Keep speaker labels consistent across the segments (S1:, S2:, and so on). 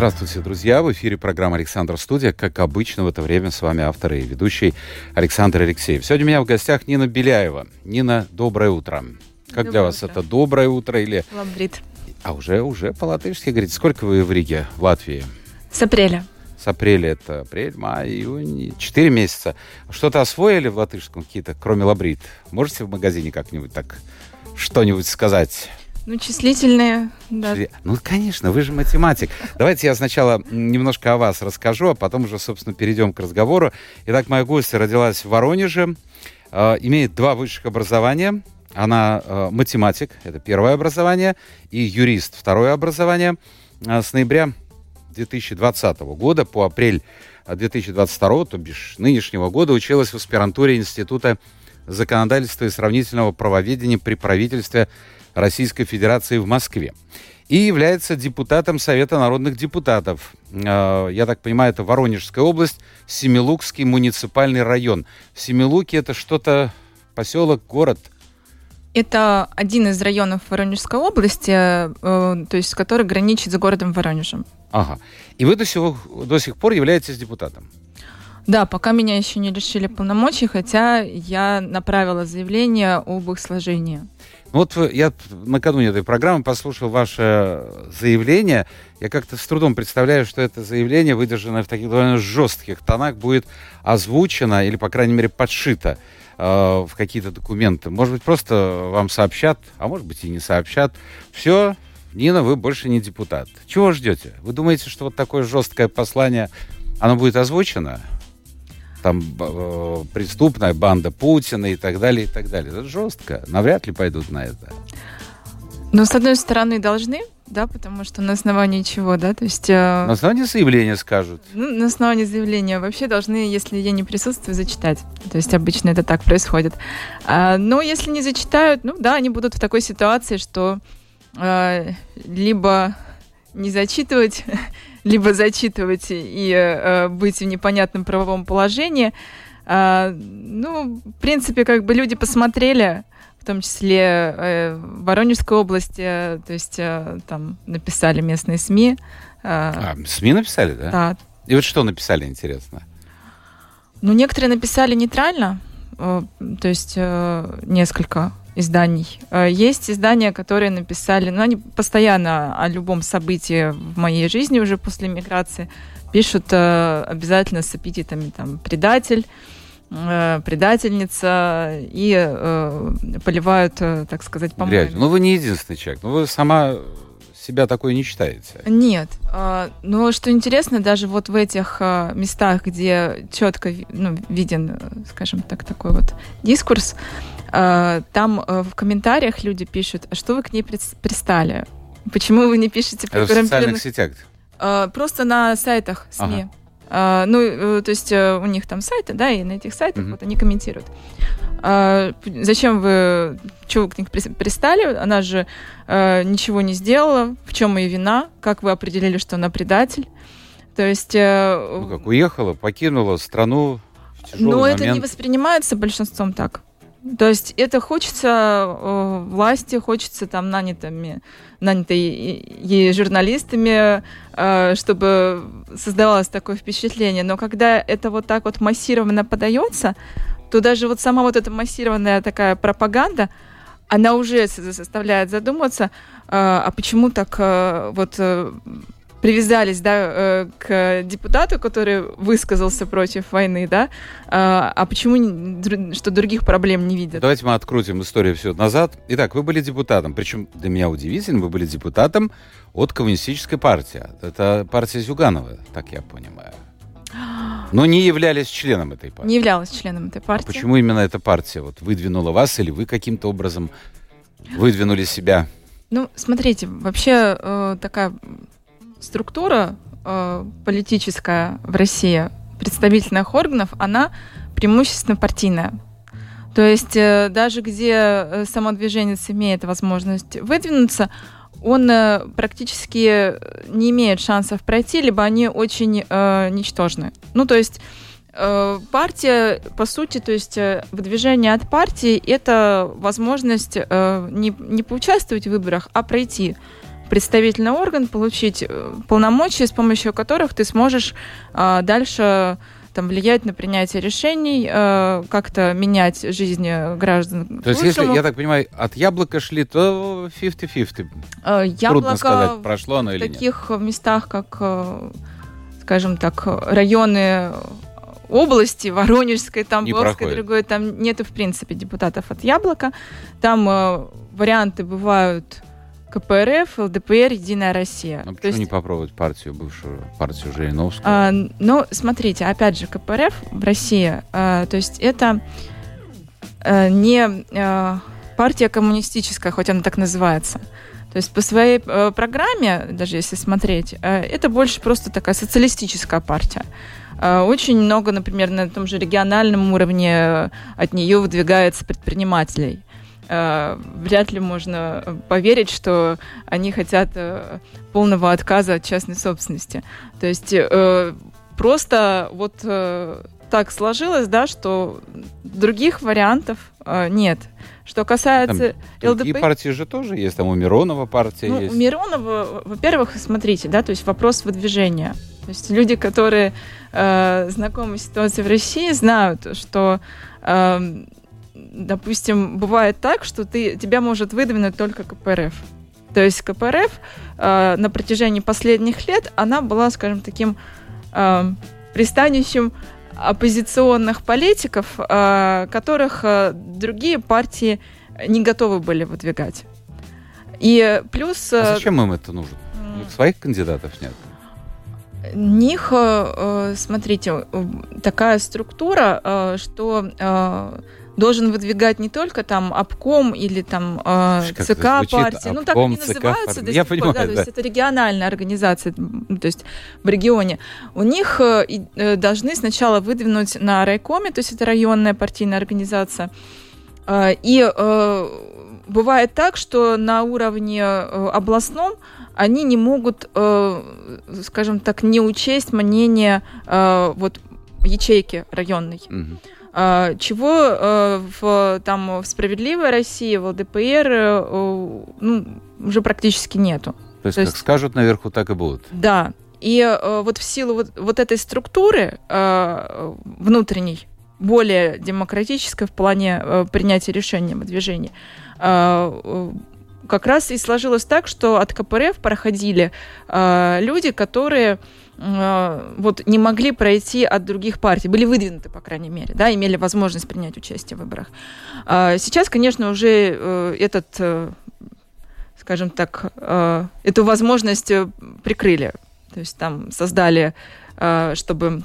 S1: Здравствуйте, друзья! В эфире программа «Александр Студия». Как обычно, в это время с вами автор и ведущий Александр Алексеев. Сегодня у меня в гостях Нина Беляева. Нина, доброе утро. Как
S2: Доброе
S1: для вас
S2: утро.
S1: это доброе утро или...
S2: Ламбрит.
S1: А уже, уже по-латышски говорите. Сколько вы в Риге, в Латвии?
S2: С апреля.
S1: С апреля это апрель, май, июнь, четыре месяца. Что-то освоили в латышском какие-то, кроме лабрит? Можете в магазине как-нибудь так что-нибудь сказать?
S2: Ну, числительные, да.
S1: Ну, конечно, вы же математик. Давайте я сначала немножко о вас расскажу, а потом уже, собственно, перейдем к разговору. Итак, моя гостья родилась в Воронеже, э, имеет два высших образования. Она э, математик, это первое образование, и юрист, второе образование. Э, с ноября 2020 года по апрель э, 2022, то бишь нынешнего года, училась в аспирантуре Института законодательства и сравнительного правоведения при правительстве Российской Федерации в Москве. И является депутатом Совета народных депутатов. Э, Я так понимаю, это Воронежская область, Семилукский муниципальный район. В Семилуке это что-то поселок, город.
S2: Это один из районов Воронежской области, э, то есть который граничит с городом Воронежем.
S1: Ага. И вы до сих, до сих пор являетесь депутатом.
S2: Да, пока меня еще не лишили полномочий, хотя я направила заявление об их сложении.
S1: Ну Вот вы- я накануне этой программы послушал ваше заявление. Я как-то с трудом представляю, что это заявление, выдержанное в таких довольно жестких тонах, будет озвучено или, по крайней мере, подшито э, в какие-то документы. Может быть, просто вам сообщат, а может быть и не сообщат. Все, Нина, вы больше не депутат. Чего ждете? Вы думаете, что вот такое жесткое послание, оно будет озвучено? Там э, преступная банда Путина и так далее, и так далее. Это жестко. Навряд ли пойдут на это.
S2: Но, с одной стороны, должны, да, потому что на основании чего, да, то есть... э,
S1: На основании заявления скажут.
S2: Ну, на основании заявления вообще должны, если я не присутствую, зачитать. То есть обычно это так происходит. А, но если не зачитают, ну да, они будут в такой ситуации, что э, либо не зачитывать, либо зачитывать и э, быть в непонятном правовом положении. А, ну, в принципе, как бы люди посмотрели, в том числе э, в Воронежской области, э, то есть э, там написали местные СМИ. э,
S1: А, СМИ написали, да?
S2: да,
S1: И вот что написали, интересно?
S2: Ну, некоторые написали нейтрально, э, то есть э, несколько изданий. Э, Есть издания, которые написали, ну, они постоянно о любом событии в моей жизни уже после миграции пишут э, обязательно с эпитетами там предатель, э, предательница и э, поливают, так сказать,
S1: Грязью.
S2: помоями.
S1: Ну, вы не единственный человек. Ну, вы сама себя такой не считаете.
S2: Нет. Но что интересно, даже вот в этих местах, где четко ну, виден, скажем так, такой вот дискурс, там э, в комментариях люди пишут, а что вы к ней прис- пристали? Почему вы не пишете про
S1: Это в социальных сетях.
S2: А, Просто на сайтах СМИ. А, Ну, э, то есть э, у них там сайты, да, и на этих сайтах
S1: Мгм.
S2: вот они комментируют. А, Зачем вы, чего вы к ней прис- пристали? Она же ничего не сделала. В чем ее вина? Как вы определили, что она предатель? То есть...
S1: Ну, как, уехала, покинула страну
S2: но это не
S1: момент.
S2: воспринимается большинством так. То есть это хочется э, власти, хочется там нанятыми, нанятой и- журналистами, э, чтобы создавалось такое впечатление. Но когда это вот так вот массированно подается, то даже вот сама вот эта массированная такая пропаганда, она уже заставляет задуматься, э, а почему так э, вот э, привязались, да, э, к депутату, который высказался против войны, да, а, а почему что других проблем не видят?
S1: Давайте мы открутим историю все назад. Итак, вы были депутатом. Причем для меня удивительно, вы были депутатом от коммунистической партии. Это партия Зюганова, так я понимаю. Но не являлись членом этой партии.
S2: Не являлась членом этой партии.
S1: Почему именно эта партия вот выдвинула вас, или вы каким-то образом выдвинули себя?
S2: Ну, смотрите, вообще э, такая структура э, политическая в России представительных органов, она преимущественно партийная. То есть э, даже где э, самодвиженец имеет возможность выдвинуться, он э, практически не имеет шансов пройти, либо они очень э, ничтожны. Ну, то есть э, партия, по сути, то есть э, выдвижение от партии – это возможность э, не, не поучаствовать в выборах, а пройти представительный орган, получить э, полномочия, с помощью которых ты сможешь э, дальше там, влиять на принятие решений, э, как-то менять жизнь граждан.
S1: То есть, если, я так понимаю, от яблока шли, то 50-50.
S2: Э,
S1: Трудно сказать, прошло оно или
S2: нет. В таких местах, как, э, скажем так, районы области, Воронежской, Тамбовской, другой, там нету, в принципе, депутатов от Яблока. Там э, варианты бывают КПРФ, ЛДПР, Единая Россия.
S1: Ну, почему есть... не попробовать партию, бывшую партию Жириновского?
S2: А, ну, смотрите, опять же, КПРФ в России, а, то есть это а, не а, партия коммунистическая, хоть она так называется. То есть по своей а, программе, даже если смотреть, а, это больше просто такая социалистическая партия. А, очень много, например, на том же региональном уровне от нее выдвигается предпринимателей. Э, вряд ли можно поверить, что они хотят э, полного отказа от частной собственности. То есть э, просто вот так сложилось, да, что других вариантов нет. Что касается
S1: там ЛДП... Другие партии же тоже есть, там у Миронова партия
S2: ну,
S1: есть.
S2: У Миронова, во-первых, смотрите, да, то есть вопрос выдвижения. То есть люди, которые э, знакомы с ситуацией в России, знают, что э, допустим, бывает так, что ты, тебя может выдвинуть только КПРФ. То есть КПРФ э, на протяжении последних лет, она была, скажем, таким э, пристанищем оппозиционных политиков, э, которых э, другие партии не готовы были выдвигать. И плюс...
S1: Э, а зачем им это нужно? У них своих кандидатов нет?
S2: них, э, смотрите, такая структура, что должен выдвигать не только там обком или там э, ЦК партии, ну так они называются до
S1: Я понимаю,
S2: да, да. То есть это региональная организация, то есть в регионе. У них э, э, должны сначала выдвинуть на райкоме, то есть это районная партийная организация, э, и э, бывает так, что на уровне э, областном они не могут, э, скажем так, не учесть мнение вот ячейки районной. Угу. А, чего э, в, там, в «Справедливой России», в ЛДПР э, ну, уже практически нету.
S1: То есть, То есть как скажут наверху, так и будут.
S2: Да. И э, вот в силу вот, вот этой структуры внутренней, более демократической в плане принятия решения о движении, как раз и сложилось так, что от КПРФ проходили люди, которые Э, вот не могли пройти от других партий, были выдвинуты, по крайней мере, да, имели возможность принять участие в выборах. А сейчас, конечно, уже э, этот, э, скажем так, эту возможность прикрыли, то есть там создали, чтобы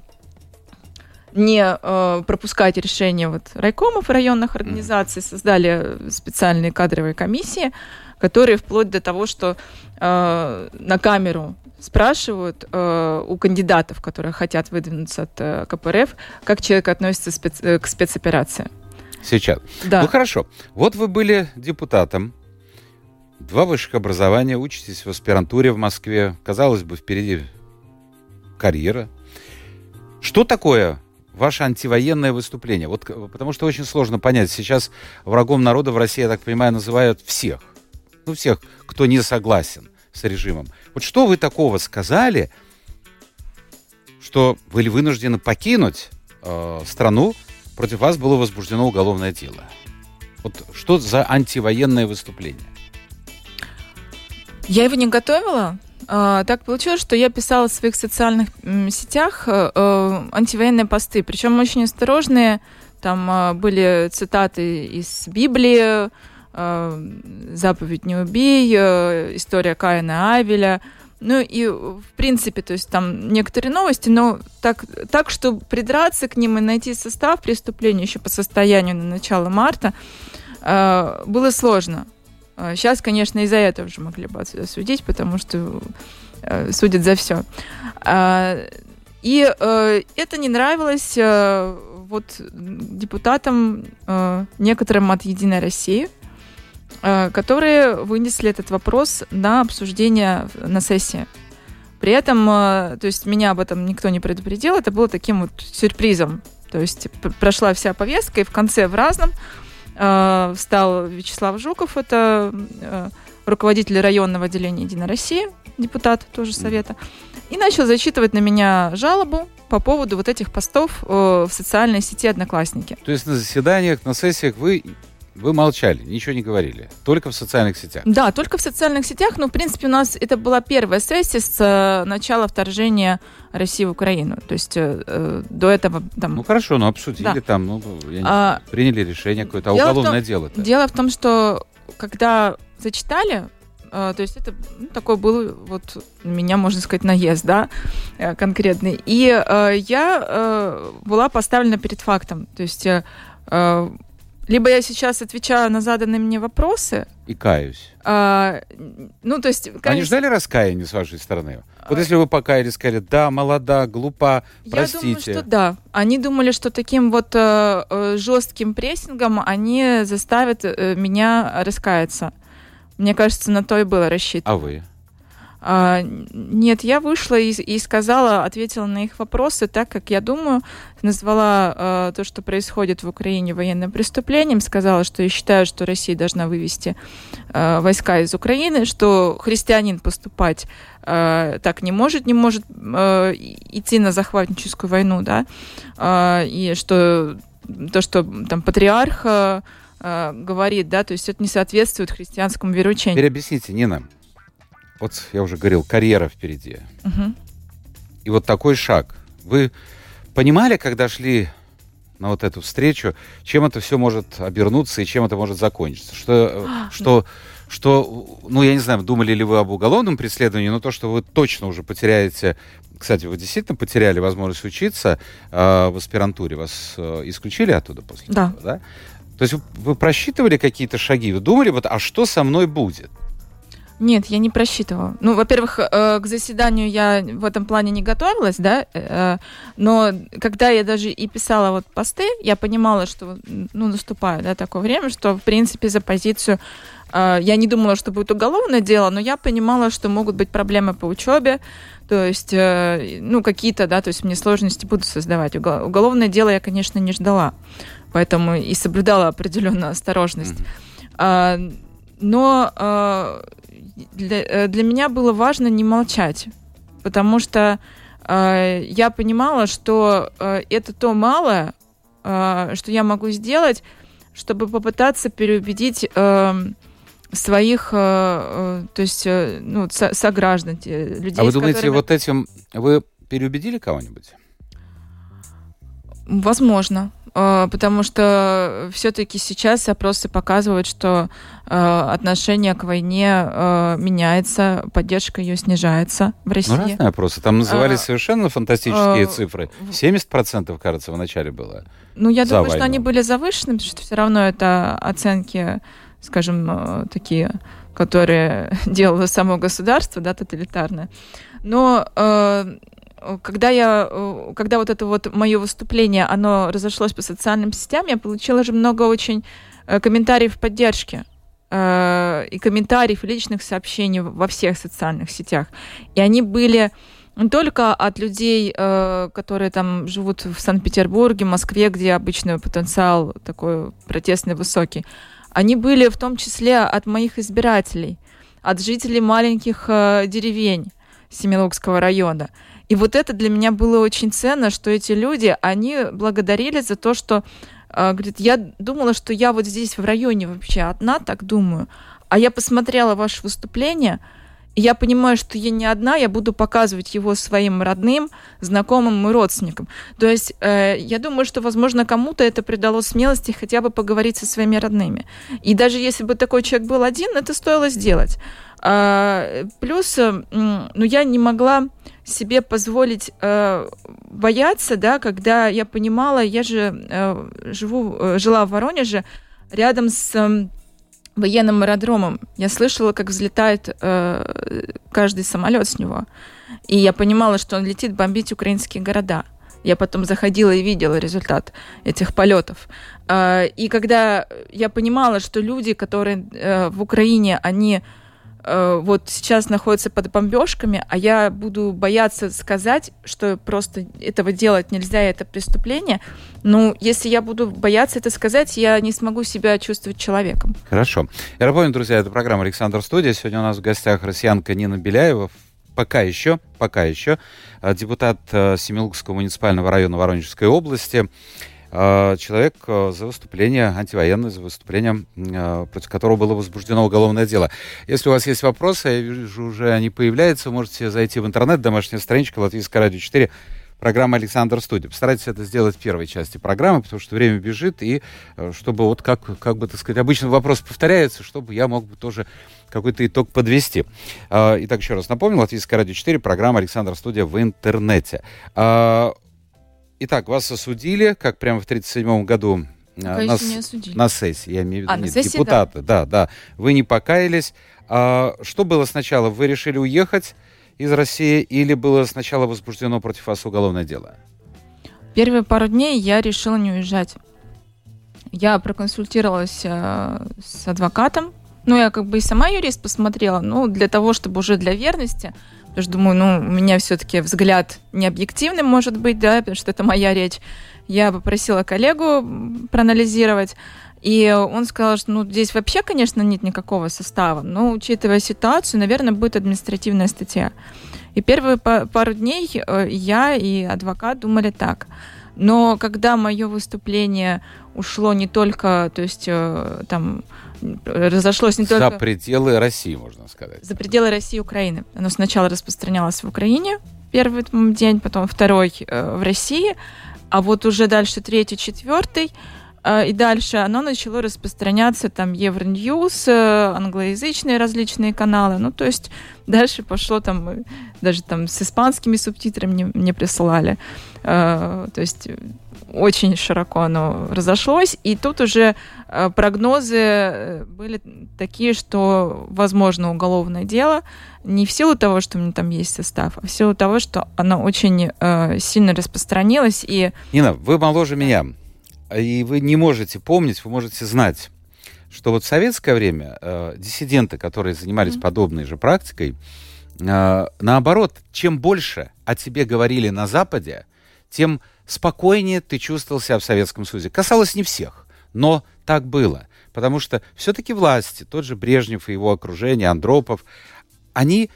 S2: не пропускать решения вот райкомов районных организаций, создали специальные кадровые комиссии, которые вплоть до того, что на камеру спрашивают э, у кандидатов, которые хотят выдвинуться от э, КПРФ, как человек относится спец, э, к спецоперации.
S1: Сейчас. Да. Ну хорошо. Вот вы были депутатом, два высших образования, учитесь в аспирантуре в Москве. Казалось бы, впереди карьера. Что такое ваше антивоенное выступление? Вот, потому что очень сложно понять. Сейчас врагом народа в России, я так понимаю, называют всех. Ну, всех, кто не согласен с режимом. Вот что вы такого сказали, что были вынуждены покинуть э, страну, против вас было возбуждено уголовное дело? Вот что за антивоенное выступление?
S2: Я его не готовила. А, так получилось, что я писала в своих социальных сетях э, э, антивоенные посты, причем очень осторожные. Там э, были цитаты из Библии, заповедь «Не убей», э, история Каина Авеля. Ну и, в принципе, то есть там некоторые новости, но так, так что придраться к ним и найти состав преступления еще по состоянию на начало марта э, было сложно. Сейчас, конечно, из-за этого уже могли бы судить, потому что судят за все. И это не нравилось вот депутатам, э, некоторым от Единой России, э, которые вынесли этот вопрос на обсуждение на сессии. При этом, э, то есть меня об этом никто не предупредил, это было таким вот сюрпризом. То есть прошла вся повестка, и в конце в разном э, встал Вячеслав Жуков, это э, руководитель районного отделения Единой России, депутат тоже совета, и начал зачитывать на меня жалобу по поводу вот этих постов э, в социальной сети Одноклассники.
S1: То есть на заседаниях, на сессиях вы вы молчали, ничего не говорили, только в социальных сетях.
S2: Да, только в социальных сетях. Но, в принципе, у нас это была первая сессия с э, начала вторжения России в Украину. То есть э, э до этого там...
S1: Ну хорошо, ну обсудили да. там, ну, я не а, приняли решение какое-то, а уголовное дело -то.
S2: Дело в том, что когда зачитали, э, то есть это ну, такой был вот меня, можно сказать, наезд, да, э, конкретный. И э, я э, была поставлена перед фактом. То есть э, либо я сейчас отвечаю на заданные мне вопросы.
S1: И каюсь.
S2: А, ну, то есть...
S1: Конечно... Они ждали раскаяния с вашей стороны? Вот если вы покаялись, сказали, да, молода, глупа, простите.
S2: Я думаю, что да. Они думали, что таким вот э, э жестким прессингом они заставят э, меня раскаяться. Мне кажется, на то и было рассчитано.
S1: А вы?
S2: А, нет, я вышла и, и сказала, ответила на их вопросы так, как я думаю, назвала а, то, что происходит в Украине военным преступлением, сказала, что я считаю, что Россия должна вывести а, войска из Украины, что христианин поступать а, так не может, не может а, идти на захватническую войну, да, а, и что то, что там патриарх а, говорит, да, то есть это не соответствует христианскому вероучению.
S1: Теперь объясните, Нина, вот я уже говорил, карьера впереди. Угу. И вот такой шаг. Вы понимали, когда шли на вот эту встречу, чем это все может обернуться и чем это может закончиться? Что, что, что, ну, я не знаю, думали ли вы об уголовном преследовании, но то, что вы точно уже потеряете, кстати, вы действительно потеряли возможность учиться э, в аспирантуре, вас э, исключили оттуда после
S2: да.
S1: этого, да? То есть вы, вы просчитывали какие-то шаги, вы думали, вот, а что со мной будет?
S2: Нет, я не просчитывала. Ну, во-первых, э, к заседанию я в этом плане не готовилась, да, э, но когда я даже и писала вот посты, я понимала, что, ну, наступает, да, такое время, что, в принципе, за позицию э, я не думала, что будет уголовное дело, но я понимала, что могут быть проблемы по учебе, то есть, ну, какие-то, да, то есть мне сложности будут создавать. Уголовное дело я, конечно, не ждала, поэтому и соблюдала определенную осторожность. Mm-hmm. Но для, э, для меня было важно не молчать, потому что э, я понимала, что э, это то малое, э, что я могу сделать, чтобы попытаться переубедить э, своих, э, э то есть, э, ну, со, сограждан, людей.
S1: А вы думаете, которыми... вот этим вы переубедили кого-нибудь?
S2: Возможно. Э, потому что все-таки сейчас опросы показывают, что э, отношение к войне э, меняется, поддержка ее снижается в России. Ну,
S1: разные опросы. Там назывались совершенно фантастические цифры. 70%, кажется, в начале было.
S2: Ну, я думаю, войну. что они были завышены, потому что все равно это оценки, скажем, такие, которые делало само государство, да, тоталитарное. Но когда я, э, когда вот это вот мое выступление, оно разошлось по социальным сетям, я получила же много очень э, комментариев поддержки э, и комментариев, и личных сообщений во всех социальных сетях. И они были не только от людей, которые там живут в Санкт-Петербурге, Москве, где обычно потенциал такой протестный высокий. Они были в том числе от моих избирателей, от жителей маленьких деревень Семилукского района. И вот это для меня было очень ценно, что эти люди, они благодарили за то, что э, говорит, я думала, что я вот здесь в районе вообще одна, так думаю. А я посмотрела ваше выступление, я понимаю, что я не одна, я буду показывать его своим родным, знакомым и родственникам. То есть э, я думаю, что, возможно, кому-то это придало смелости хотя бы поговорить со своими родными. И даже если бы такой человек был один, это стоило сделать. А, плюс, ну, я не могла себе позволить э, бояться, да, когда я понимала, я же э, живу, э, жила в Воронеже рядом с э, военным аэродромом. Я слышала, как взлетает э, каждый самолет с него. И я понимала, что он летит бомбить украинские города. Я потом заходила и видела результат этих полетов. Э, и когда я понимала, что люди, которые э, в Украине, они Э, вот сейчас находится под бомбежками, а я буду бояться сказать, что просто этого делать нельзя, это преступление. Ну, если я буду бояться это сказать, я не смогу себя чувствовать человеком.
S1: Хорошо. Я напомню, друзья, это программа «Александр Студия». Сегодня у нас в гостях россиянка Нина Беляева, пока еще, пока еще, э, депутат э, Семилукского муниципального района Воронежской области. А, человек а, за выступление антивоенное, за выступление, а, против которого было возбуждено уголовное дело. Если у вас есть вопросы, я вижу, уже они появляются, можете зайти в интернет, домашняя страничка Латвийская радио 4, программа «Александр Студия». Постарайтесь это сделать в первой части программы, потому что время бежит, и чтобы вот как, как бы, так сказать, обычно вопрос повторяется, чтобы я мог бы тоже какой-то итог подвести. Итак, еще раз напомню, Латвийская радио 4, программа «Александр Студия» в интернете. Итак, вас осудили, как прямо в 1937 году
S2: а, на,
S1: на сессии, я имею в виду,
S2: а,
S1: нет,
S2: сессии,
S1: депутаты, да. да, да. Вы не покаялись. А, что было сначала? Вы решили уехать из России или было сначала возбуждено против вас уголовное дело?
S2: Первые пару дней я решила не уезжать. Я проконсультировалась э, с адвокатом. Ну, я как бы и сама юрист посмотрела, ну, для того, чтобы уже для верности Потому что думаю, ну, у меня все-таки взгляд не объективный может быть, да, потому что это моя речь. Я попросила коллегу проанализировать, и он сказал, что ну, здесь вообще, конечно, нет никакого состава, но учитывая ситуацию, наверное, будет административная статья. И первые пару дней э, я и адвокат думали так. Но когда мое выступление ушло не только, то есть э, там разошлось не только...
S1: За пределы России, можно сказать.
S2: За пределы России и Украины. Оно сначала распространялось в Украине первый день, потом второй э, в России, а вот уже дальше третий, четвертый э, и дальше оно начало распространяться, там, Евроньюз, э, англоязычные различные каналы, ну, то есть дальше пошло там, даже там с испанскими субтитрами мне, мне присылали, то есть очень широко оно разошлось, и тут уже э, прогнозы э, были такие, что возможно уголовное дело не в силу того, что у меня там есть состав, а в силу того, что оно очень э, сильно распространилось и...
S1: Нина, вы моложе меня, и вы не можете помнить, вы можете знать, что вот в советское время э, диссиденты, которые занимались mm-hmm. подобной же практикой, э, наоборот, чем больше о тебе говорили на Западе, тем спокойнее ты чувствовал себя в Советском Союзе. Касалось не всех, но так было. Потому что все-таки власти, тот же Брежнев и его окружение, Андропов, они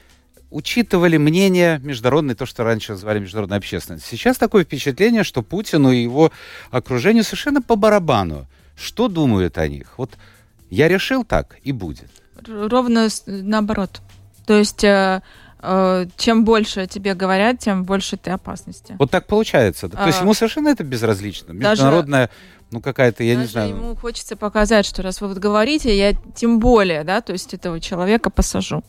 S1: учитывали мнение международной, то, что раньше называли международной общественности. Сейчас такое впечатление, что Путину и его окружению совершенно по барабану. Что думают о них? Вот я решил так, и будет.
S2: Ровно наоборот. То есть э, чем больше тебе говорят, тем больше ты опасности.
S1: Вот так получается. То есть а. ему совершенно это безразлично. Международная, ну какая-то, я не знаю.
S2: Ему хочется показать, что раз вы вот говорите, я тем более, да, то есть этого человека посажу.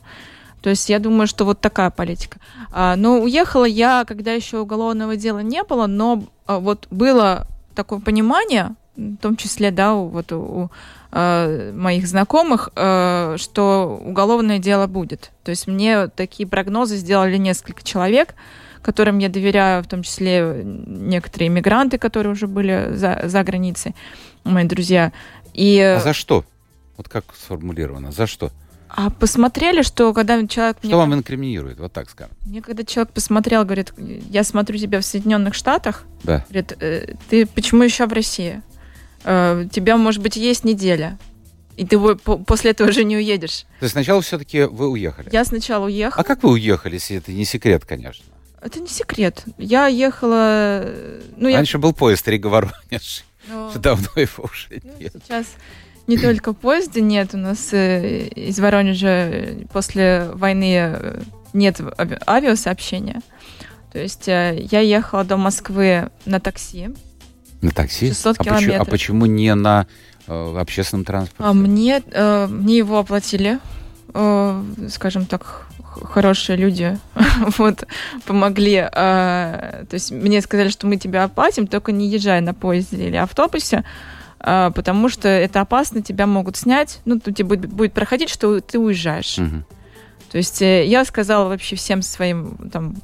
S2: То есть я думаю, что вот такая политика. А, но уехала я, когда еще уголовного дела не было, но а, вот было такое понимание, в том числе, да, у, вот у э, моих знакомых, э, что уголовное дело будет. То есть мне такие прогнозы сделали несколько человек, которым я доверяю, в том числе некоторые иммигранты, которые уже были за, за границей, мои друзья. И...
S1: А за что? Вот как сформулировано? За что?
S2: А посмотрели, что когда человек...
S1: Что мне, вам инкриминирует, вот так скажем?
S2: Мне когда человек посмотрел, говорит, я смотрю тебя в Соединенных Штатах,
S1: да.
S2: говорит, э, ты почему еще в России? Э, тебя, может быть, есть неделя. И ты после этого уже не уедешь.
S1: То есть сначала все-таки вы уехали?
S2: Я сначала уехала.
S1: А как вы уехали, если это не секрет, конечно?
S2: Это не секрет. Я ехала...
S1: Ну, Раньше я... был поезд Рига-Воронеж. Но... Давно его уже ну, нет.
S2: Сейчас не только поезда нет. У нас э, из Воронежа после войны э, нет авиасообщения. То есть я ехала до Москвы на такси.
S1: На такси?
S2: 600
S1: а
S2: километров.
S1: Почему, а почему не на э, общественном транспорте?
S2: А мне, э, мне его оплатили, э, скажем так, хорошие люди вот, помогли. Э, то есть мне сказали, что мы тебя оплатим, только не езжай на поезде или автобусе, э, потому что это опасно, тебя могут снять. Ну, тут тебе будет, будет проходить, что ты уезжаешь.
S1: Угу.
S2: То есть э, я сказала вообще всем своим там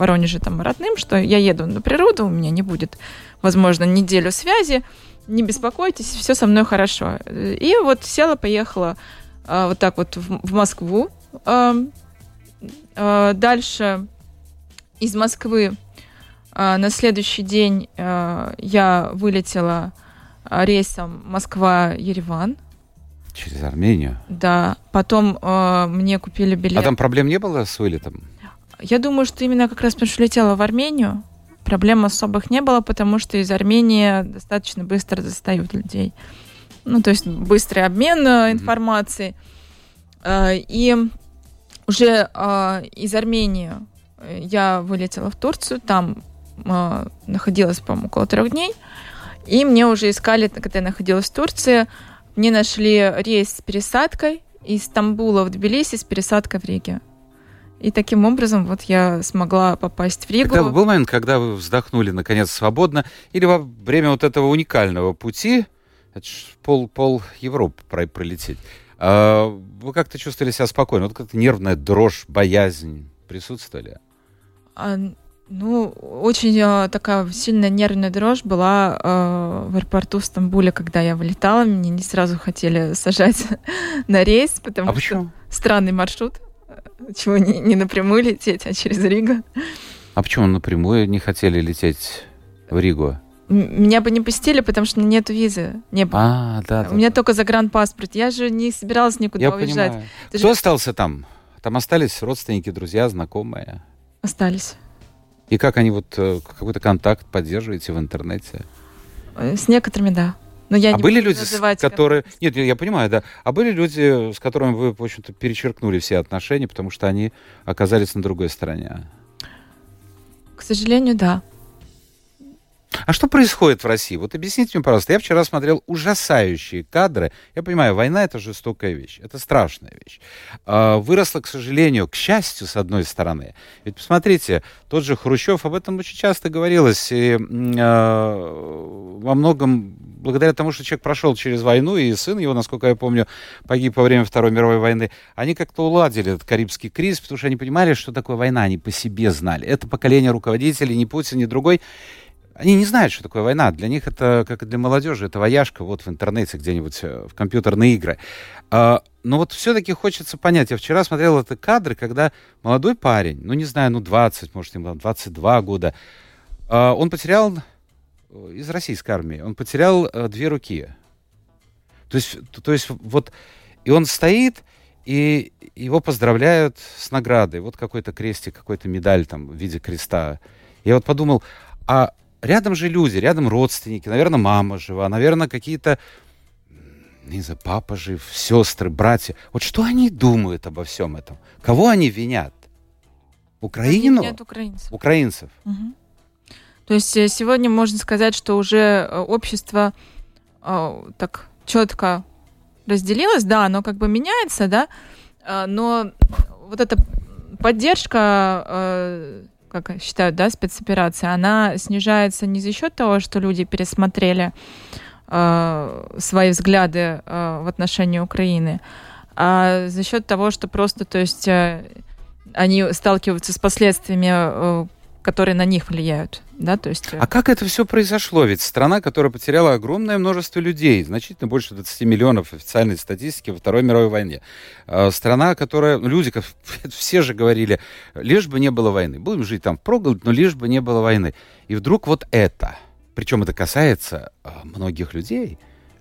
S2: Воронеже там родным, что я еду на природу, у меня не будет, возможно, неделю связи, не беспокойтесь, все со мной хорошо. И вот села, поехала а, вот так вот в, в Москву. А, а, дальше из Москвы а, на следующий день а, я вылетела рейсом Москва-Ереван.
S1: Через Армению?
S2: Да. Потом э, мне купили билет.
S1: А там проблем не было с вылетом?
S2: Я думаю, что именно как раз потому что летела в Армению, проблем особых не было, потому что из Армении достаточно быстро достают людей. Ну, то есть быстрый обмен mm-hmm. информацией. Э, и уже э, из Армении я вылетела в Турцию, там э, находилась, по-моему, около трех дней. И мне уже искали, когда я находилась в Турции, мне нашли рейс с пересадкой из Стамбула в Тбилиси с пересадкой в Риге. И таким образом вот я смогла попасть в Ригу.
S1: Это был момент, когда вы вздохнули наконец свободно, или во время вот этого уникального пути, это пол, пол Европы пролететь, а вы как-то чувствовали себя спокойно? Вот как-то нервная дрожь, боязнь присутствовали?
S2: А, ну, очень э, такая сильная нервная дрожь была э, в аэропорту в Стамбуле, когда я вылетала. Мне не сразу хотели сажать на рейс, потому
S1: а
S2: что
S1: почему?
S2: странный маршрут. Чего не, не напрямую лететь, а через Ригу.
S1: А почему напрямую не хотели лететь в Ригу?
S2: Меня бы не пустили, потому что нет визы. Не было.
S1: А, да,
S2: У меня только загранпаспорт. Я же не собиралась никуда
S1: Я
S2: уезжать.
S1: понимаю.
S2: Ты
S1: Кто
S2: же-
S1: остался там? Там остались родственники, друзья, знакомые.
S2: Остались.
S1: И как они вот э, какой-то контакт поддерживаете в интернете?
S2: Э, С некоторыми, да. Но я
S1: а
S2: не
S1: были люди,
S2: называть, как-
S1: которые... Нет, я понимаю, да. А были люди, с которыми вы, в общем-то, перечеркнули все отношения, потому что они оказались на другой стороне?
S2: К сожалению, да.
S1: А что происходит в России? Вот объясните мне, пожалуйста. Я вчера смотрел ужасающие кадры. Я понимаю, война — это жестокая вещь. Это страшная вещь. А, Выросла, к сожалению, к счастью, с одной стороны. Ведь посмотрите, тот же Хрущев, об этом очень часто говорилось. И, а, во многом благодаря тому, что человек прошел через войну, и сын его, насколько я помню, погиб во время Второй мировой войны, они как-то уладили этот Карибский кризис, потому что они понимали, что такое война, они по себе знали. Это поколение руководителей, ни Путин, ни другой, они не знают, что такое война. Для них это, как и для молодежи, это вояжка вот в интернете где-нибудь, э, в компьютерные игры. А, но вот все-таки хочется понять. Я вчера смотрел это кадры, когда молодой парень, ну не знаю, ну 20, может, ему там 22 года, а, он потерял э, из российской армии, он потерял э, две руки. То есть, то есть вот, и он стоит, и его поздравляют с наградой. Вот какой-то крестик, какой-то медаль там в виде креста. Я вот подумал, а рядом же люди, рядом родственники, наверное, мама жива, наверное, какие-то, не знаю, папа жив, сестры, братья. Вот что они думают обо всем этом? Кого они винят? Украину?
S2: Нет украинцев.
S1: Украинцев.
S2: Мгм. То есть э, сегодня можно сказать, что уже э, общество э, так четко разделилось, да, оно как бы меняется, да, э, но вот эта поддержка, э, как считают, да, спецоперации, она снижается не за счет того, что люди пересмотрели э, свои взгляды э, в отношении Украины, а за счет того, что просто, то есть э, они сталкиваются с последствиями, э, которые на них влияют, да, то есть. э,
S1: А как это все произошло? Ведь страна, которая потеряла огромное множество людей, значительно больше 20 миллионов официальной статистики во Второй мировой войне. Э, Страна, которая... ну, Люди, как все же говорили, лишь бы не было войны. Будем жить там впроголодь, но лишь бы не было войны. И вдруг вот это. Причем это касается э, многих людей.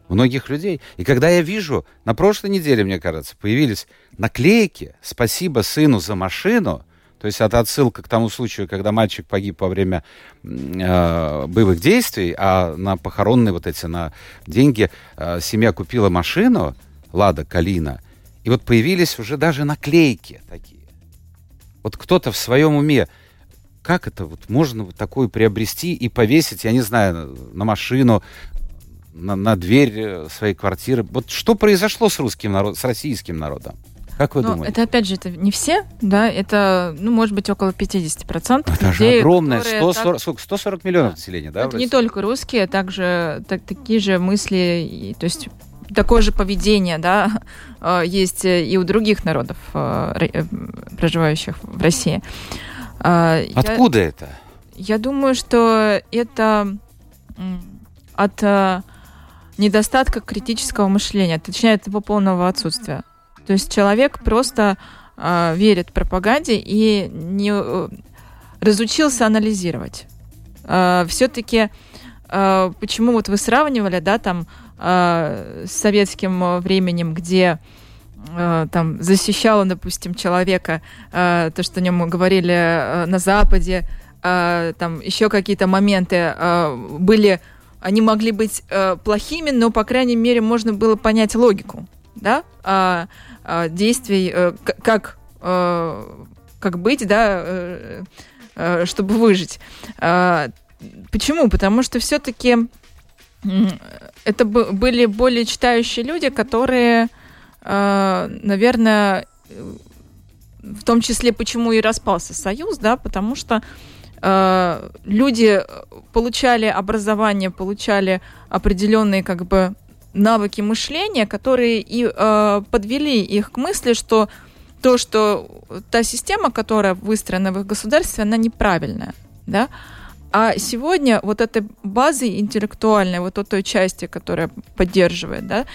S1: Многих людей. И когда я вижу, на прошлой неделе, мне кажется, появились наклейки «Спасибо сыну за машину», то есть это отсылка к тому случаю, когда мальчик погиб во время э, боевых действий, а на похоронные вот эти на деньги э, семья купила машину Лада Калина, и вот появились уже даже наклейки такие. Вот кто-то в своем уме, как это вот можно вот такую приобрести и повесить, я не знаю, на машину, на, на дверь э, своей квартиры. Вот что произошло с русским народом, с российским народом? Как вы
S2: Ну,
S1: думаете?
S2: это опять же, это не все, да, это, ну, может быть, около 50%
S1: Это же
S2: людей,
S1: огромное,
S2: которые
S1: 140,
S2: так-
S1: сколько, 140 миллионов
S2: Да.
S1: населения, да?
S2: это не только русские, а также так- такие же мысли, то есть такое же поведение, да, э, есть и у других народов, э, р- э, проживающих в России. А,
S1: Откуда я, это?
S2: Я думаю, что это от а, недостатка критического мышления, точнее, от его полного отсутствия. То есть человек просто а, верит пропаганде и не э, разучился анализировать. А, все-таки а, почему вот вы сравнивали, да, там а, с советским временем, где там защищало, допустим, человека, а, то, что о нем говорили а, на Западе, а, там еще какие-то моменты были, они могли быть плохими, но, по крайней мере, можно было понять логику, да, действий, а, как, а, как быть, да, чтобы выжить. Почему? Потому что все-таки это были более читающие люди, которые, наверное, в том числе, почему и распался Союз, да, потому что э, люди получали образование, получали определенные как бы навыки мышления, которые и э, подвели их к мысли, что то, что та система, которая выстроена в их государстве, она неправильная, да. А сегодня вот этой базы интеллектуальной, вот той части, которая поддерживает, да,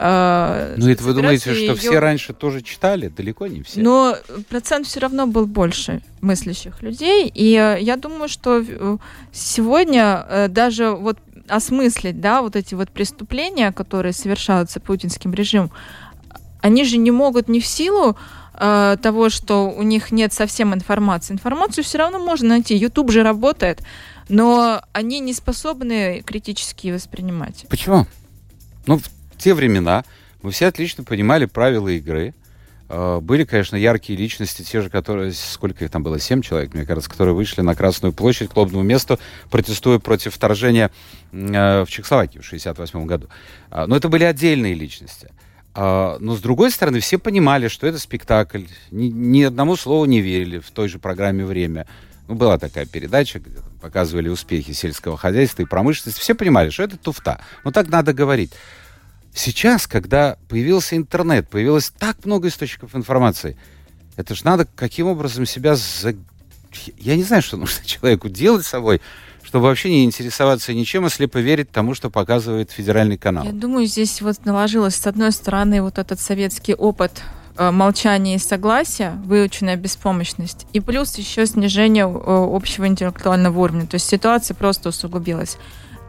S1: а, ну, это вы думаете, что ее... все раньше тоже читали? Далеко не все.
S2: Но процент все равно был больше мыслящих людей. И э, я думаю, что э, сегодня э, даже вот осмыслить, да, вот эти вот преступления, которые совершаются путинским режимом, они же не могут не в силу э, того, что у них нет совсем информации. Информацию все равно можно найти. YouTube же работает, но они не способны критически воспринимать.
S1: Почему? Ну, те времена мы все отлично понимали правила игры. А, были, конечно, яркие личности, те же, которые, сколько их там было, семь человек, мне кажется, которые вышли на Красную площадь к лобному месту, протестуя против вторжения а, в Чехословакию в 1968 году. А, но это были отдельные личности. Но, с другой стороны, все понимали, что это спектакль. Ни, ни одному слову не верили в той же программе «Время». Ну, была такая передача, где показывали успехи сельского хозяйства и промышленности. Все понимали, что это туфта. Но так надо говорить. Сейчас, когда появился интернет, появилось так много источников информации, это же надо каким образом себя... За... Я не знаю, что нужно человеку делать с собой, чтобы вообще не интересоваться ничем, а слепо верить тому, что показывает федеральный канал.
S2: Я думаю, здесь вот наложилось, с одной стороны, вот этот советский опыт э, молчания и согласия, выученная беспомощность, и плюс еще снижение э, общего интеллектуального уровня. То есть ситуация просто усугубилась.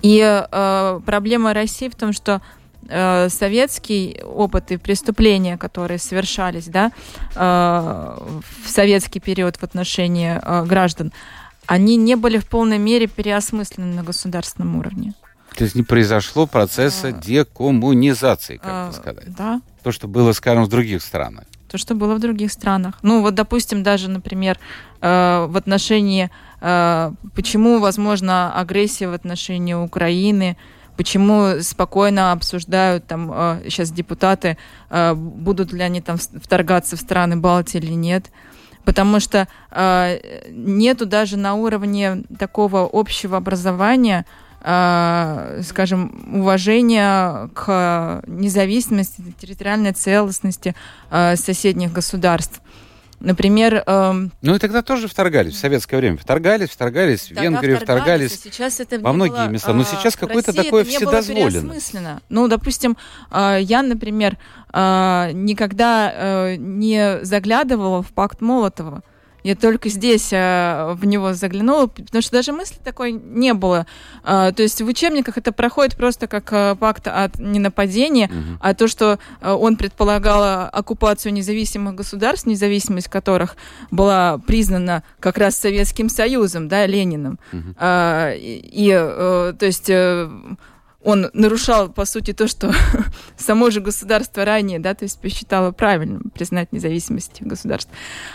S2: И э, проблема России в том, что э, советский опыт и преступления, которые совершались да, э, в советский период в отношении э, граждан, они не были в полной мере переосмыслены на государственном уровне.
S1: То есть не произошло процесса а, декоммунизации, как а, сказать.
S2: Да.
S1: То, что было, скажем, в других странах.
S2: То, что было в других странах. Ну, вот, допустим, даже, например, э, в отношении, э, почему возможно агрессия в отношении Украины, почему спокойно обсуждают там сейчас э, депутаты, э, будут ли они там вторгаться в страны Балтии или нет. Потому что э, нету даже на уровне такого общего образования скажем, уважения к независимости, территориальной целостности соседних государств. Например... Эм...
S1: Ну и тогда тоже вторгались, в советское время. Вторгались, вторгались, в Венгрию вторгались, вторгались а сейчас это во многие было, места. Но сейчас а, какое-то такое вседозволенное.
S2: Ну, допустим, э, я, например, э, никогда э, не заглядывала в пакт Молотова. Я только здесь э, в него заглянула, потому что даже мысли такой не было. Э, то есть в учебниках это проходит просто как э, пакт от ненападения, угу. а то, что э, он предполагал оккупацию независимых государств, независимость которых была признана как раз Советским Союзом, да, Лениным. Угу. Э, и, и э, то есть... Э, он нарушал, по сути, то, что само же государство ранее, да, то есть посчитало правильным признать независимость государств.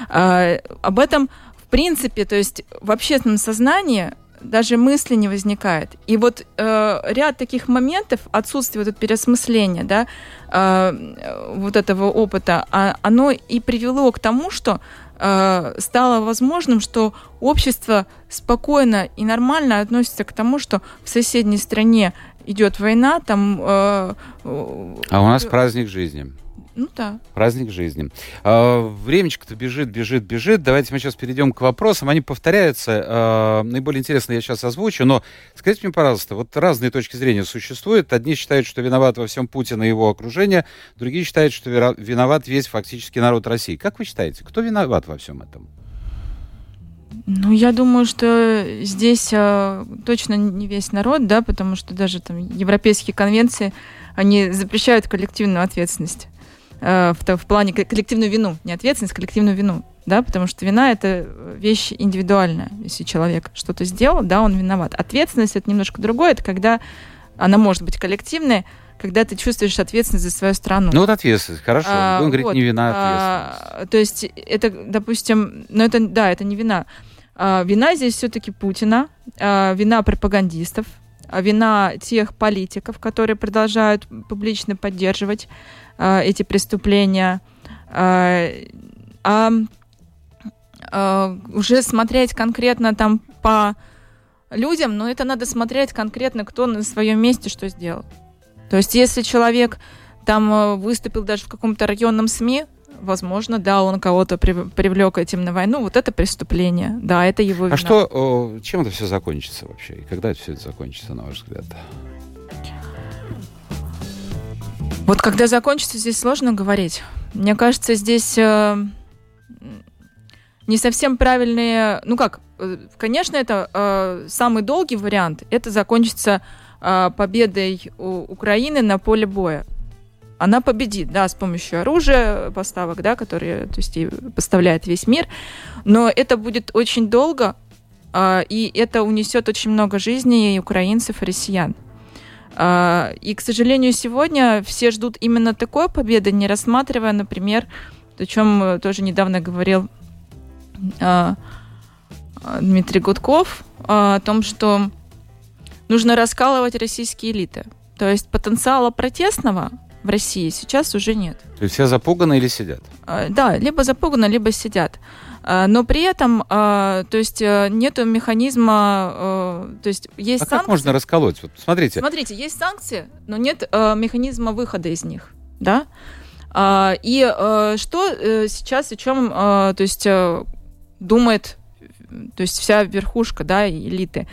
S2: А, об этом, в принципе, то есть в общественном сознании даже мысли не возникает. И вот э, ряд таких моментов, отсутствие вот этого переосмысления, да, э, вот этого опыта, а, оно и привело к тому, что э, стало возможным, что общество спокойно и нормально относится к тому, что в соседней стране идет война, там... Э,
S1: а у нас праздник жизни.
S2: Ну да.
S1: Праздник жизни. А, времечко-то бежит, бежит, бежит. Давайте мы сейчас перейдем к вопросам. Они повторяются. А, наиболее интересно я сейчас озвучу. Но скажите мне, пожалуйста, вот разные точки зрения существуют. Одни считают, что виноват во всем Путин и его окружение. Другие считают, что виноват весь фактически народ России. Как вы считаете, кто виноват во всем этом?
S2: Ну, я думаю, что здесь э, точно не весь народ, да, потому что даже там европейские конвенции, они запрещают коллективную ответственность в, в плане коллективную вину, не ответственность, коллективную вину, да, потому что вина это вещь индивидуальная. Если человек что-то сделал, да, он виноват. Ответственность это немножко другое, это когда она может быть коллективной, когда ты чувствуешь ответственность за свою страну.
S1: Ну вот ответственность, хорошо. А, Он говорит, вот, не вина, ответственность.
S2: А, то есть это, допустим, ну это, да, это не вина. А, вина здесь все-таки Путина, а, вина пропагандистов, а, вина тех политиков, которые продолжают публично поддерживать а, эти преступления. А, а, а, уже смотреть конкретно там по людям, но это надо смотреть конкретно, кто на своем месте что сделал. То есть, если человек там э, выступил даже в каком-то районном СМИ, возможно, да, он кого-то привлек этим на войну, вот это преступление, да, это его вина.
S1: А что, чем это все закончится вообще? И когда это все это закончится, на ваш взгляд?
S2: Вот когда закончится, здесь сложно говорить. Мне кажется, здесь э, не совсем правильные... Ну как, э, конечно, это э, самый долгий вариант. Это закончится э, победой у Украины на поле боя. Она победит, да, с помощью оружия, поставок, да, которые, то есть, поставляет весь мир. Но это будет очень долго, э, и это унесет очень много жизней и украинцев, и россиян. Э, и, к сожалению, сегодня все ждут именно такой победы, не рассматривая, например, о чем тоже недавно говорил э, Дмитрий Гудков, о том, что нужно раскалывать российские элиты. То есть потенциала протестного в России сейчас уже нет.
S1: То есть все запуганы или сидят?
S2: А, да, либо запуганы, либо сидят. А, но при этом, а, то есть э, нету механизма, то есть есть
S1: а
S2: санкции.
S1: как можно расколоть? Вот смотрите.
S2: Смотрите, есть санкции, но нет механизма выхода из них, да? И что э, сейчас, о чем, то есть думает, то есть вся верхушка, да, элиты?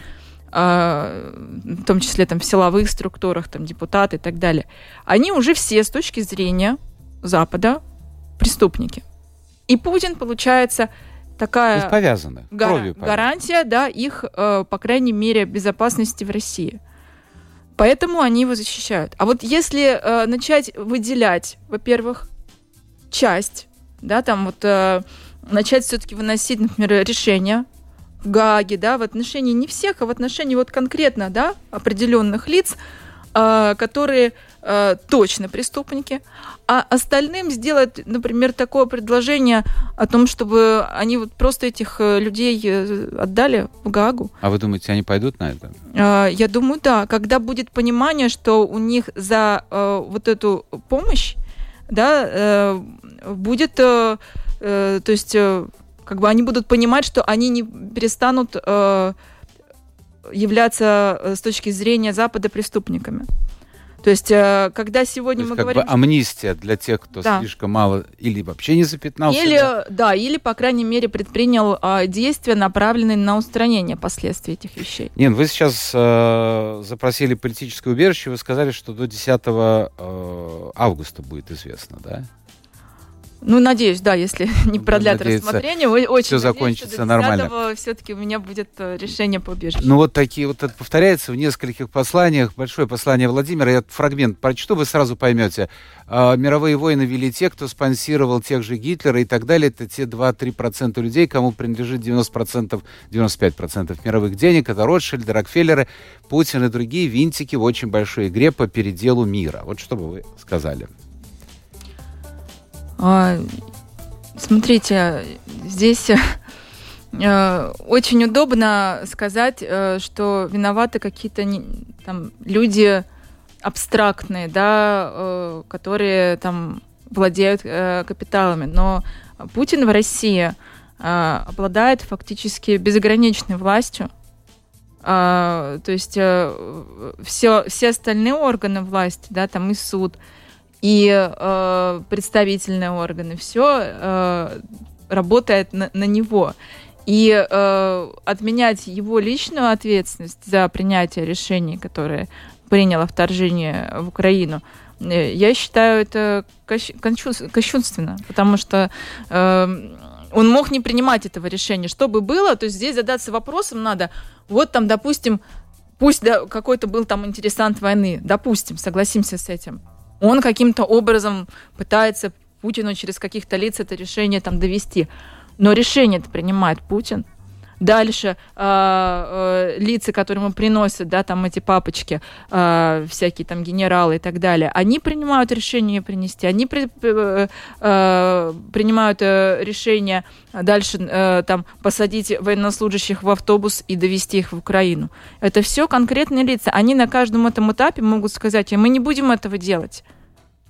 S2: А, в том числе там в силовых структурах, там депутаты и так далее, они уже все с точки зрения Запада преступники. И Путин, получается, такая
S1: повязаны,
S2: гар- гарантия, да, их, э, по крайней мере, безопасности в России. Поэтому они его защищают. А вот если э, начать выделять, во-первых, часть, да, там вот э, начать все-таки выносить, например, решения в Гааге, да, в отношении не всех, а в отношении вот конкретно, да, определенных лиц, э, которые э, точно преступники, а остальным сделать, например, такое предложение о том, чтобы они вот просто этих э, людей э, отдали в Гаагу.
S1: А вы думаете, они пойдут на это?
S2: Э, я думаю, да. Когда будет понимание, что у них за э, вот эту помощь, да, э, будет, э, э, то есть э, как бы они будут понимать, что они не перестанут э, являться с точки зрения Запада преступниками. То есть, э, когда сегодня
S1: есть,
S2: мы
S1: как
S2: говорим...
S1: Бы амнистия для тех, кто да. слишком мало или вообще не запятнался.
S2: Или, да, да или, по крайней мере, предпринял э, действия, направленные на устранение последствий этих вещей.
S1: Нет, вы сейчас э, запросили политическое убежище, вы сказали, что до 10 э, августа будет известно, да?
S2: Ну, надеюсь, да, если не продлят Надеяться, рассмотрение. Очень
S1: все закончится нормально.
S2: Все-таки у меня будет э, решение по убежищу.
S1: Ну, вот такие вот это повторяется в нескольких посланиях. Большое послание Владимира. Я фрагмент прочту, вы сразу поймете. А, мировые войны вели те, кто спонсировал тех же Гитлера и так далее. Это те 2-3% людей, кому принадлежит 90%, 95% мировых денег. Это Ротшильды, Рокфеллеры, Путин и другие винтики в очень большой игре по переделу мира. Вот что бы вы сказали?
S2: А, смотрите, здесь э, очень удобно сказать, э, что виноваты какие-то там люди абстрактные, да, э, которые там владеют капиталами. Но Путин в России обладает фактически безграничной властью. То есть все, все остальные органы власти, да, там и суд, и э, представительные органы, все э, работает на, на него. И э, отменять его личную ответственность за принятие решений, которые приняло вторжение в Украину, э, я считаю это кощунственно, потому что э, он мог не принимать этого решения. Что бы было, то есть здесь задаться вопросом надо, вот там, допустим, пусть да, какой-то был там интересант войны, допустим, согласимся с этим. Он каким-то образом пытается Путину через каких-то лиц это решение там довести. Но решение это принимает Путин. Дальше э, э, лица, которые ему приносят, да, там эти папочки, э, всякие там генералы и так далее, они принимают решение принести, они при, э, э, принимают э, решение дальше э, там посадить военнослужащих в автобус и довести их в Украину. Это все конкретные лица. Они на каждом этом этапе могут сказать, мы не будем этого делать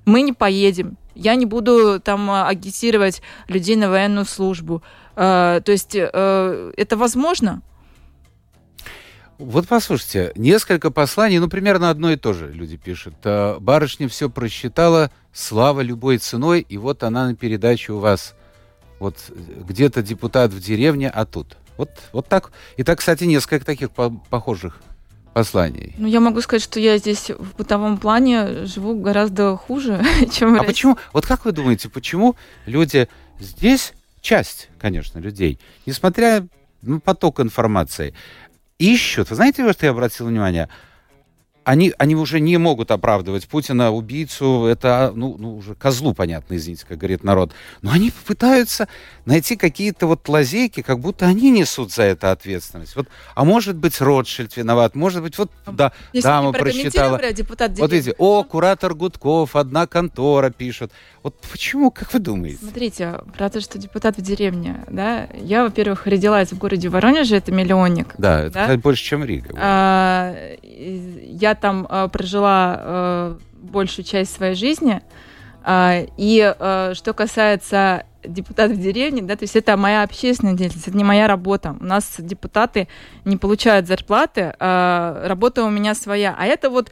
S2: мы не поедем, я не буду там агитировать людей на военную службу. Э, то есть э, это возможно?
S1: Вот послушайте, несколько посланий, ну, примерно одно и то же люди пишут. Э, Барышня все просчитала, слава любой ценой, и вот она на передаче у вас. Вот где-то депутат в деревне, а тут. Вот, вот так. И так, кстати, несколько таких по похожих посланий.
S2: Ну, я могу сказать, что я здесь в бытовом плане живу гораздо хуже, чем
S1: А почему? Вот как вы думаете, почему люди здесь, часть, конечно, людей, несмотря на поток информации, ищут, вы знаете, во что я обратил внимание? Они, они уже не могут оправдывать Путина, убийцу, это, ну, ну, уже козлу, понятно, извините, как говорит народ. Но они пытаются найти какие-то вот лазейки, как будто они несут за это ответственность. Вот, а может быть, Ротшильд виноват, может быть, вот, да,
S2: Если
S1: дама просчитала.
S2: Депутат
S1: вот видите, о, куратор Гудков, одна контора пишет. Вот почему, как вы думаете?
S2: Смотрите, про то, что депутат в деревне, да, я, во-первых, родилась в городе Воронеже, это миллионник.
S1: Да, это да? больше, чем Рига.
S2: А, я там а, прожила а, большую часть своей жизни, а, и а, что касается депутатов в деревне, да, то есть это моя общественная деятельность, это не моя работа. У нас депутаты не получают зарплаты, а работа у меня своя. А это вот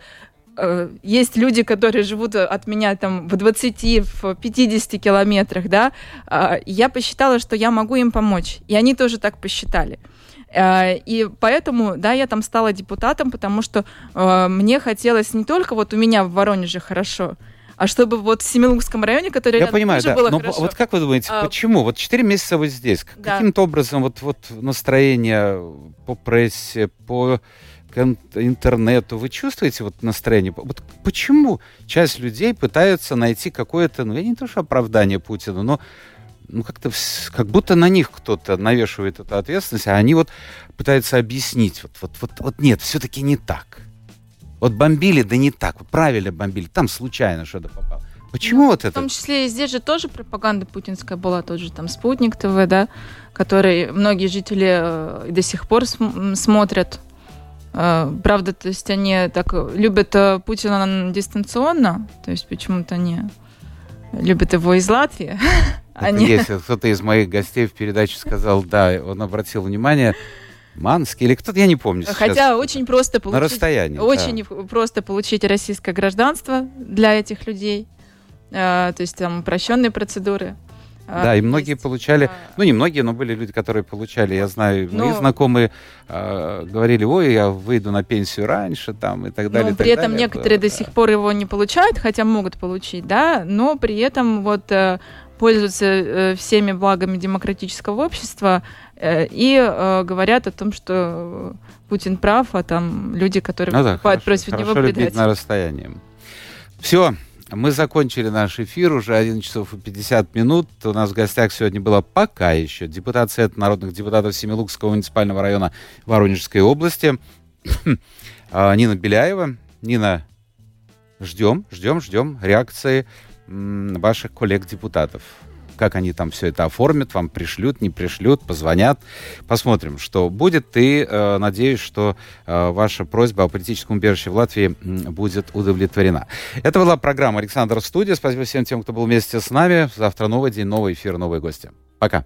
S2: Э, есть люди, которые живут от меня там в 20, в 50 километрах, да, а, я посчитала, что я могу им помочь, и они тоже так посчитали. Э, и поэтому, да, я там стала депутатом, потому что э, мне хотелось не только вот у меня в Воронеже хорошо, а чтобы вот в Семилунгском районе, который
S1: я понимаю, да.
S2: было
S1: Но
S2: хорошо.
S1: вот как вы думаете, а, почему? Вот 4 месяца вы здесь. Да. Каким-то образом вот, вот настроение по прессе, по интернету, вы чувствуете вот настроение? Вот почему часть людей пытаются найти какое-то, ну, я не то что оправдание Путину, но ну, как-то как будто на них кто-то навешивает эту ответственность, а они вот пытаются объяснить, вот, вот, вот, вот нет, все-таки не так. Вот бомбили, да не так, вот правильно бомбили, там случайно что-то попало. Почему ну, вот это?
S2: В том числе и здесь же тоже пропаганда путинская была, тот же там Спутник ТВ, да, который многие жители э, до сих пор см- смотрят. А, правда, то есть они так любят э, Путина дистанционно, то есть почему-то они любят его из Латвии.
S1: Они... Если кто-то из моих гостей в передаче сказал, да, он обратил внимание, Манский или кто-то, я не помню.
S2: Хотя сейчас. очень просто получить...
S1: На расстоянии.
S2: Очень да. просто получить российское гражданство для этих людей. А, то есть там упрощенные процедуры.
S1: А, да, и многие есть, получали, а... ну не многие, но были люди, которые получали, я знаю, но... мои знакомые э, говорили, ой, я выйду на пенсию раньше, там и так далее.
S2: Но при этом далее. некоторые да. до сих пор его не получают, хотя могут получить, да, но при этом вот э, пользуются э, всеми благами демократического общества э, и э, говорят о том, что Путин прав, а там люди, которые
S1: ну, да, выступают хорошо, против хорошо него, предатели. на расстоянии. Все, мы закончили наш эфир, уже 1 часов и 50 минут. У нас в гостях сегодня была пока еще депутат Совета народных депутатов Семилукского муниципального района Воронежской области а, Нина Беляева. Нина, ждем, ждем, ждем реакции ваших коллег-депутатов как они там все это оформят, вам пришлют, не пришлют, позвонят. Посмотрим, что будет. И э, надеюсь, что э, ваша просьба о политическом убежище в Латвии будет удовлетворена. Это была программа «Александр Студия». Спасибо всем тем, кто был вместе с нами. Завтра новый день, новый эфир, новые гости. Пока.